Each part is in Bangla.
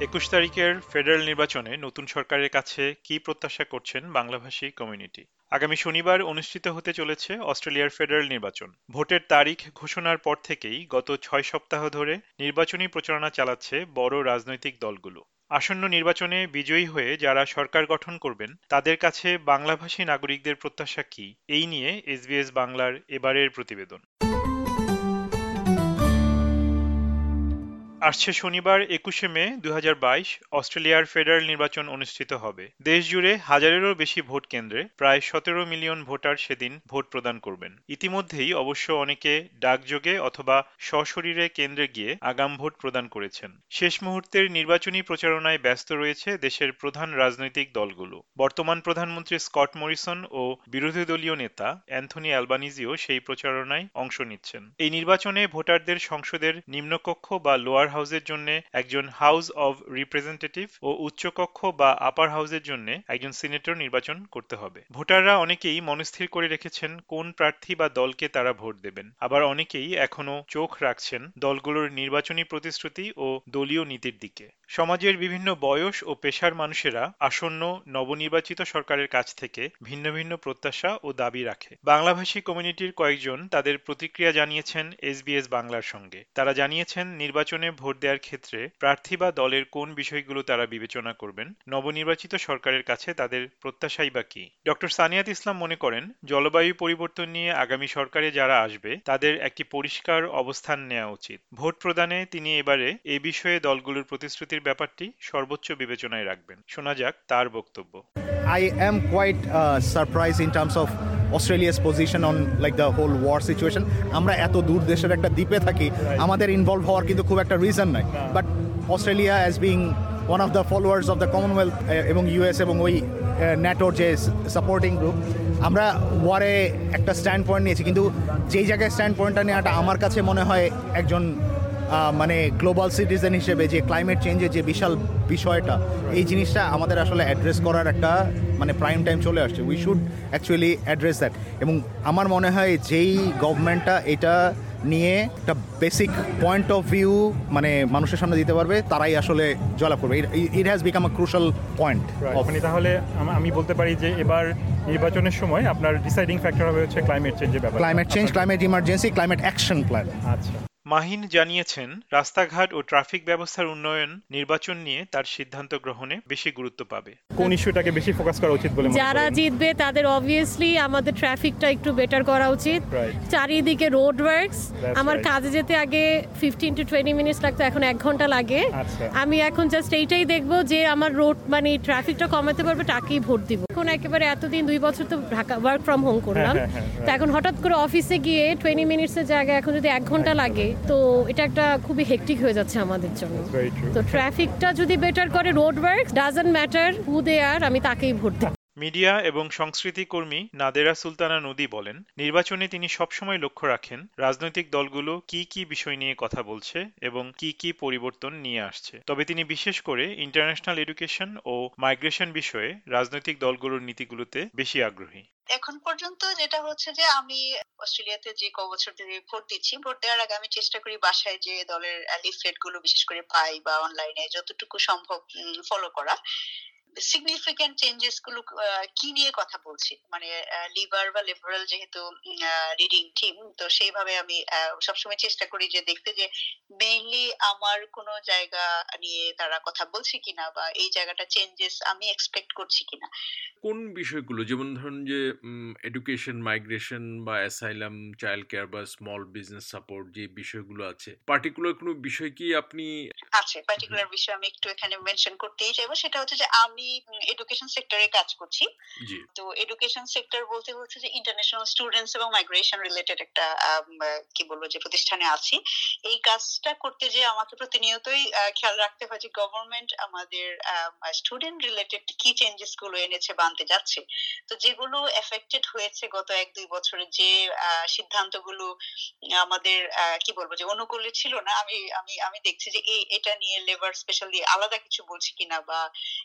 একুশ তারিখের ফেডারেল নির্বাচনে নতুন সরকারের কাছে কি প্রত্যাশা করছেন বাংলাভাষী কমিউনিটি? আগামী শনিবার অনুষ্ঠিত হতে চলেছে অস্ট্রেলিয়ার ফেডারেল নির্বাচন। ভোটের তারিখ ঘোষণার পর থেকেই গত ছয় সপ্তাহ ধরে নির্বাচনী প্রচারণা চালাচ্ছে বড় রাজনৈতিক দলগুলো। আসন্ন নির্বাচনে বিজয়ী হয়ে যারা সরকার গঠন করবেন, তাদের কাছে বাংলাভাষী নাগরিকদের প্রত্যাশা কি? এই নিয়ে এসবিএস বাংলার এবারের প্রতিবেদন। আসছে শনিবার, একুশে মে দু হাজার বাইশ, অস্ট্রেলিয়ার ফেডারেল নির্বাচন অনুষ্ঠিত হবে। দেশ জুড়ে হাজারেরও বেশি ভোট কেন্দ্রে প্রায় সতেরো মিলিয়ন ভোটার সেদিন ভোট প্রদান করবেন। ইতিমধ্যেই অবশ্য অনেকে ডাকযোগে অথবা সশরীরে কেন্দ্রে গিয়ে আগাম ভোট প্রদান করেছেন। শেষ মুহূর্তের নির্বাচনী প্রচারণায় ব্যস্ত রয়েছে দেশের প্রধান রাজনৈতিক দলগুলো। বর্তমান প্রধানমন্ত্রী স্কট মরিসন ও বিরোধী দলীয় নেতা অ্যান্থনি অ্যালবানিজিও সেই প্রচারণায় অংশ নিচ্ছেন। এই নির্বাচনে ভোটারদের সংসদের নিম্নকক্ষ বা লোয়ার হাউসের জন্য একজন হাউস অব রিপ্রেজেন্টেটিভ ও উচ্চকক্ষ বা আপার হাউসের জন্য একজন সিনেটর নির্বাচন করতে হবে। ভোটাররা অনেকেই মনস্থির করে রেখেছেন কোন প্রার্থী বা দলকে তারা ভোট দেবেন। আবার অনেকেই এখনও চোখ রাখছেন দলগুলোর নির্বাচনী প্রতিশ্রুতি ও দলীয় নীতির দিকে। সমাজের বিভিন্ন বয়স ও পেশার মানুষেরা আসন্ন নবনির্বাচিত সরকারের কাছ থেকে ভিন্ন ভিন্ন প্রত্যাশা ও দাবি রাখে। বাংলাভাষী কমিউনিটির কয়েকজন তাদের প্রতিক্রিয়া জানিয়েছেন এসবিএস বাংলার সঙ্গে। তারা জানিয়েছেন নির্বাচনে ভোট দেওয়ার ক্ষেত্রে প্রার্থী বা দলের কোন বিষয়গুলো তারা বিবেচনা করবেন? নবনির্বাচিত সরকারের কাছে তাদের প্রত্যাশাই বা কি? ডক্টর সানিয়াত ইসলাম মনে করেন জলবায়ু পরিবর্তন নিয়ে আগামী সরকারে যারা আসবে তাদের একটি পরিষ্কার অবস্থান নেওয়া উচিত। ভোট প্রদানে তিনি এবারে এ বিষয়ে দলগুলোর প্রতিশ্রুতির ব্যাপারটি সর্বোচ্চ বিবেচনায় রাখবেন। শোনা যাক তার বক্তব্য। I am quite uh, surprised in terms of Australia's position on like the whole war situation আমরা এত দূর দেশের একটা দ্বীপে থাকি আমাদের ইনভলভ হওয়ার কিন্তু খুব একটা রিজন নাই। But Australia as being one of the followers of the Commonwealth এবং ইউএস এবং ওই ন্যাটোর যে সাপোর্টিং গ্রুপ আমরা ওয়ারে একটা স্ট্যান্ড পয়েন্ট নিয়েছি। কিন্তু যেই জায়গায় স্ট্যান্ড পয়েন্টটা নেওয়াটা আমার কাছে মনে হয় একজন মানে গ্লোবাল সিটিজেন হিসেবে যে ক্লাইমেট চেঞ্জের যে বিশাল বিষয়টা এই জিনিসটা আমাদের আসলে অ্যাড্রেস করার একটা মানে প্রাইম টাইম চলে আসছে। We should actually address that এবং আমার মনে হয় যেই গভর্নমেন্টটা এটা নিয়ে একটা বেসিক পয়েন্ট অফ ভিউ মানে মানুষের সামনে দিতে পারবে তারাই আসলে জয়লাভ করবে। It has become a crucial point মানে তাহলে আমি বলতে পারি যে এবার নির্বাচনের সময় আপনার ডিসাইডিং ফ্যাক্টর হবে হচ্ছে ক্লাইমেট চেঞ্জের ব্যাপার climate change climate emergency climate action plan আচ্ছা। মাহিন জানিয়েছেন রাস্তাঘাট ও ট্রাফিক ব্যবস্থার উন্নয়ন নির্বাচন নিয়ে তার সিদ্ধান্ত গ্রহণে বেশি গুরুত্ব পাবে। কোন ইস্যুটাকে বেশি ফোকাস করা উচিত বলে যারা জিতবে তাদের অবভিয়াসলি আমাদের ট্রাফিকটা একটু বেটার করা উচিত। চারিদিকে রোড ওয়ার্কস আমার কাজে যেতে আগে ফিফটিন টু টোয়েন্টি মিনিটস লাগতো এখন এক ঘণ্টা লাগে। আচ্ছা। আমি এখন জাস্ট এইটাই দেখব যে আমার রোড মানে ট্রাফিকটা কমাতে পারবে তাকেই ভোট দিব। এখন একেবারে এতদিন দুই বছর তো ঢাকা ওয়ার্ক ফ্রম হোম করলাম। হ্যাঁ, হ্যাঁ, তো এখন হঠাৎ করে অফিসে গিয়ে টোয়েন্টি মিনিটসের জায়গায় এখন যদি এক ঘণ্টা লাগে তো এটা একটা খুবই হেকটিক হয়ে যাচ্ছে আমাদের জন্য। তো ট্রাফিকটা যদি বেটার করে road work doesn't matter who they are আমি তাকেই ভোট দিই মিডিয়া এবং সংস্কৃতি কর্মী নাদেরা সুলতানা নদী বলেন, নির্বাচনে তিনি সবসময় লক্ষ্য রাখেন রাজনৈতিক দলগুলো কি কি বিষয় নিয়ে কথা বলছে এবং কি কি পরিবর্তন নিয়ে আসছে। তবে তিনি বিশেষ করে ইন্টারন্যাশনাল এডুকেশন ও মাইগ্রেশন বিষয়ে রাজনৈতিক দলগুলোর নীতিগুলোতে বেশি আগ্রহী। এখন পর্যন্ত যেটা হচ্ছে যে আমি অস্ট্রেলিয়াতে যে ক বছর ধরে ভোট দিচ্ছি, ভোট দেওয়ার আগে আমি চেষ্টা করি বাসায় যে দলের লিফলেটগুলো বিশেষ করে পাই বা অনলাইনে যতটুকু সম্ভব ফলো করা সিগনিফিকেন্ট চেঞ্জেসগুলো কি নিয়ে কথা বলছি? মানে লিবার বা লিবারাল যেহেতু রিডিং টিম তো সেইভাবে আমি সবসময় চেষ্টা করি যে দেখতে যে মেইনলি আমার কোন জায়গা নিয়ে তারা কথা বলছে কিনা বা এই জায়গাটা চেঞ্জেস আমি এক্সপেক্ট করছি কিনা। কোন বিষয়গুলো? যেমন ধরুন যে এডুকেশন মাইগ্রেশন বা অ্যাসাইলাম চাইল্ড কেয়ার বা স্মল বিজনেস সাপোর্ট যে বিষয়গুলো আছে পার্টিকুলার কোনো বিষয় কি আপনি আছে পার্টিকুলার বিষয় আমি একটু এখানে মেনশন করতেই চাইব সেটা হচ্ছে যে আমি এডুকেশন সেক্টরে কাজ করছি। তো এডুকেশন সেক্টর বলতে হচ্ছে যে ইন্টারন্যাশনাল স্টুডেন্টস এবং মাইগ্রেশন রিলেটেড একটা কি বলব যে প্রতিষ্ঠানে আছি। এই কাজটা করতে যে আমাকে প্রতিনিয়তই খেয়াল রাখতে হয় যে গভর্নমেন্ট আমাদের স্টুডেন্ট রিলেটেড কি চেঞ্জেসগুলো এনেছে বা আনতে যাচ্ছে। তো যেগুলো এফেক্টেড হয়েছে গত এক দুই বছরে যে সিদ্ধান্তগুলো আমাদের কি বলব যে অনুকূলে ছিল না আমি আমি আমি দেখছি যে এই এটা নিয়ে লেবার স্পেশালি আলাদা কিছু বলছি কিনা বা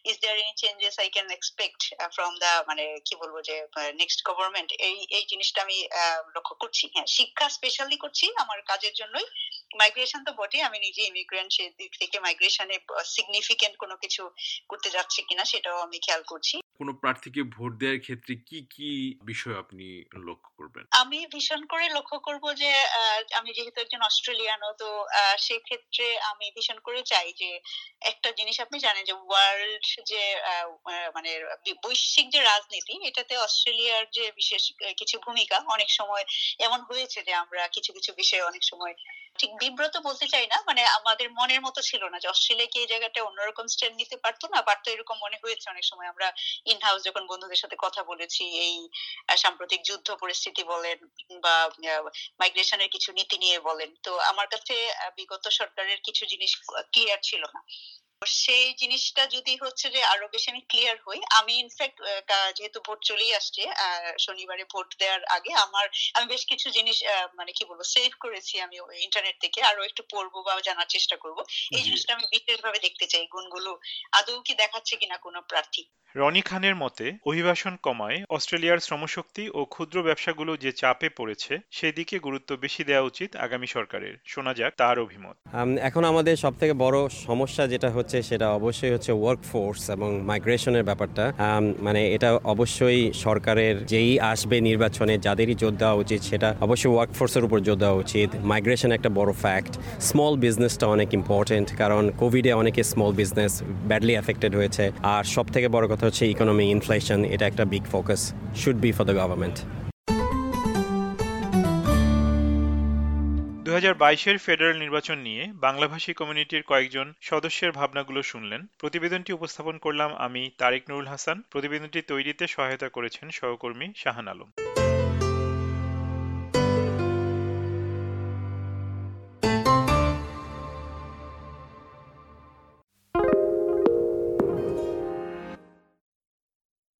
is there any changes I can expect from the মানে কি বলব যে নেক্সট গভর্নমেন্ট এই এই জিনিসটা আমি লক্ষ্য করছি। হ্যাঁ শিক্ষা স্পেশালি করছি আমার কাজের জন্যই। মাইগ্রেশন তো বটে আমি নিজে ইমিগ্রেন্ট সেই দিক থেকে মাইগ্রেশনে সিগনিফিকেন্ট কোনো কিছু করতে যাচ্ছে কিনা সেটাও আমি খেয়াল করছি। কোনো প্রার্থীকে ভোট দেওয়ার ক্ষেত্রে কি কি বিষয় আপনি লক্ষ্য করবেন? আমি ভীষণ করে লক্ষ্য করব যে আমি যেহেতু একজন অস্ট্রেলিয়ানও তো আহ, সেক্ষেত্রে আমি ভীষণ করে চাই যে একটা জিনিস আপনি জানেন যে ওয়ার্ল্ড যে মানে বৈশ্বিক যে রাজনীতি, এটাতে অস্ট্রেলিয়ার যে বিশেষ কিছু ভূমিকা, অনেক সময় এমন হয়েছে যে আমরা কিছু কিছু বিষয়ে অনেক সময় ঠিক বিব্রত বলতে চাই না মানে আমাদের মনের মতো ছিল না যে অস্ট্রেলিয়া কি এই জায়গাটা অন্যরকম স্ট্যান্ড নিতে পারতো না, পারতো এরকম মনে হয়েছে অনেক সময়। আমরা ইন হাউস যখন বন্ধুদের সাথে কথা বলেছি, এই সাম্প্রতিক যুদ্ধ পরিস্থিতি বলেন বা মাইগ্রেশনের কিছু নীতি নিয়ে বলেন, তো আমার কাছে বিগত সরকারের কিছু জিনিস ক্লিয়ার ছিল না। সেই জিনিসটা যদি হচ্ছে যে আরও বেশি আমি ক্লিয়ার হই আমি ইনফ্যাক্ট যেহেতু ভোট চলেই আসছে শনিবারে ভোট দেওয়ার আগে আমার আমি বেশ কিছু জিনিস মানে কি বলব সেভ করেছি আমি ইন্টারনেট থেকে আরও একটু পড়ব বা জানার চেষ্টা করব। এই জিনিসটা আমি বিশেষভাবে দেখতে চাই গুণগুলো আদৌ কি দেখাচ্ছে কিনা কোনো প্রার্থী। রনি খানের মতে অভিবাসন কমায় অস্ট্রেলিয়ার শ্রমশক্তি ও ক্ষুদ্র ব্যবসাগুলো যে চাপে পড়েছে সেদিকে গুরুত্ব বেশি দেওয়া উচিত আগামী সরকারের। শোনা যাক তার অভিমত। এখন আমাদের সব থেকে বড় সমস্যা যেটা হচ্ছে সেটা অবশ্যই হচ্ছে ওয়ার্ক ফোর্স এবং মাইগ্রেশনের ব্যাপারটা। মানে এটা অবশ্যই সরকারের যেই আসবে নির্বাচনে, যাদেরই জোর দেওয়া উচিত, সেটা অবশ্যই ওয়ার্ক ফোর্সের উপর জোর দেওয়া উচিত। মাইগ্রেশন একটা বড় ফ্যাক্ট স্মল বিজনেসটা অনেক ইম্পর্টেন্ট কারণ কোভিডে অনেকে স্মল বিজনেস ব্যাডলি এফেক্টেড হয়েছে। আর সব থেকে বড় কথা হচ্ছে ইকোনমি ইনফ্লেশন এটা একটা big focus should be for the government দু এর ফেডারেল নির্বাচন নিয়ে বাংলাভাষী কমিউনিটির কয়েকজন সদস্যের ভাবনাগুলো শুনলেন। প্রতিবেদনটি উপস্থাপন করলাম আমি তারেক নুরুল হাসান। প্রতিবেদনটি তৈরিতে সহায়তা করেছেন সহকর্মী শাহান আলম।